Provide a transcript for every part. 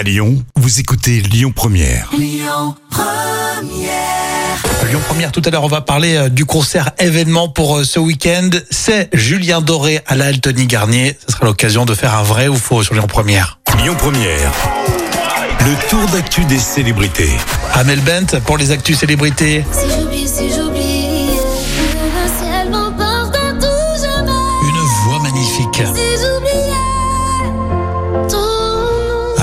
À Lyon, vous écoutez Lyon Première. Lyon Première, tout à l'heure, on va parler euh, du concert événement pour euh, ce week-end. C'est Julien Doré à la Altony Garnier. Ce sera l'occasion de faire un vrai ou faux sur Lyon Première. Lyon Première. Le tour d'actu des célébrités. Amel Bent pour les actus célébrités. Si j'oublie, si j'oublie, le ciel m'emporte à tout jamais. Une voix magnifique. Si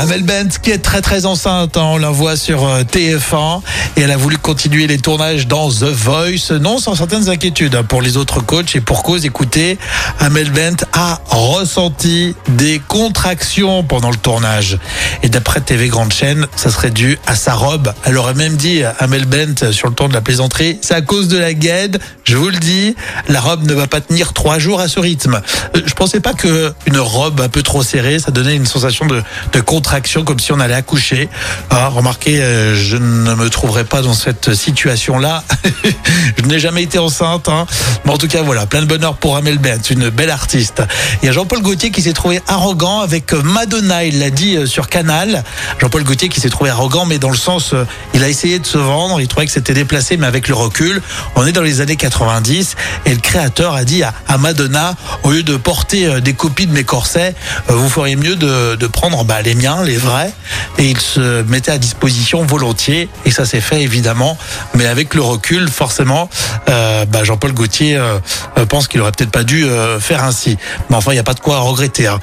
Amel Bent qui est très très enceinte, hein, on la voit sur euh, TF1 et elle a voulu continuer les tournages dans The Voice, non sans certaines inquiétudes hein, pour les autres coachs et pour cause, écoutez, Amel Bent a ressenti des contractions pendant le tournage et d'après TV Grande Chaîne, ça serait dû à sa robe. Elle aurait même dit Amel Bent sur le ton de la plaisanterie, c'est à cause de la guêde, je vous le dis, la robe ne va pas tenir trois jours à ce rythme. Euh, Je pensais pas que une robe un peu trop serrée, ça donnait une sensation de, de contraction comme si on allait accoucher. Ah, remarquez, euh, je ne me trouverai pas dans cette situation-là. je n'ai jamais été enceinte, hein. mais en tout cas voilà, plein de bonheur pour Amel Bent, une belle artiste. Il y a Jean-Paul Gaultier qui s'est trouvé arrogant avec Madonna, il l'a dit euh, sur Canal. Jean-Paul Gaultier qui s'est trouvé arrogant, mais dans le sens, euh, il a essayé de se vendre, il trouvait que c'était déplacé, mais avec le recul, on est dans les années 90 et le créateur a dit à, Madonna, au lieu de porter euh, des copies de mes corsets, euh, vous feriez mieux de, de prendre bah, les miens, les vrais, et il se mettait à disposition volontiers, et ça s'est fait évidemment, mais avec le recul, forcément, euh, bah, Jean-Paul Gaultier euh, euh, pense qu'il aurait peut-être pas dû faire ainsi. Mais enfin, il n'y a pas de quoi regretter. hein.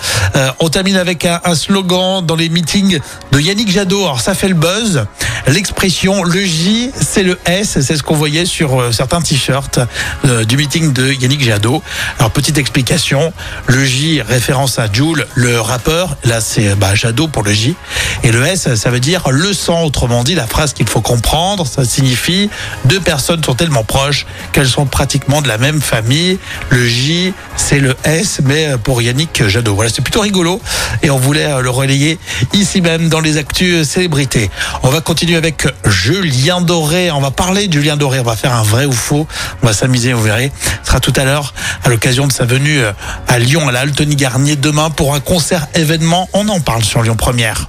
On termine avec un, slogan dans les meetings de Yannick Jadot. Alors ça fait le buzz. L'expression le J, c'est le S. C'est ce qu'on voyait sur certains t-shirts du meeting de Yannick Jadot. Alors petite explication. Le J référence à Jules, le rappeur. Là c'est bah, Jadot pour le Et le S, ça veut dire le sang. Autrement dit, la phrase qu'il faut comprendre, ça signifie deux personnes sont tellement proches qu'elles sont pratiquement de la même famille. Le J, c'est le S, mais euh, pour Yannick Jadot. Voilà, c'est plutôt rigolo et on voulait euh, le relayer ici même dans les actus célébrités. On va continuer avec Julien Doré. On va parler de Julien Doré. On va faire un vrai ou faux. On va s'amuser, vous verrez. Ce sera tout à l'heure à l'occasion de sa venue euh, à Lyon, à la Garnier demain pour un concert événement. On en parle sur Lyon Première.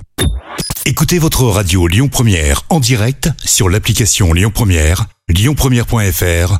Écoutez votre radio Lyon Première en direct sur l'application Lyon Première, lyonpremière.fr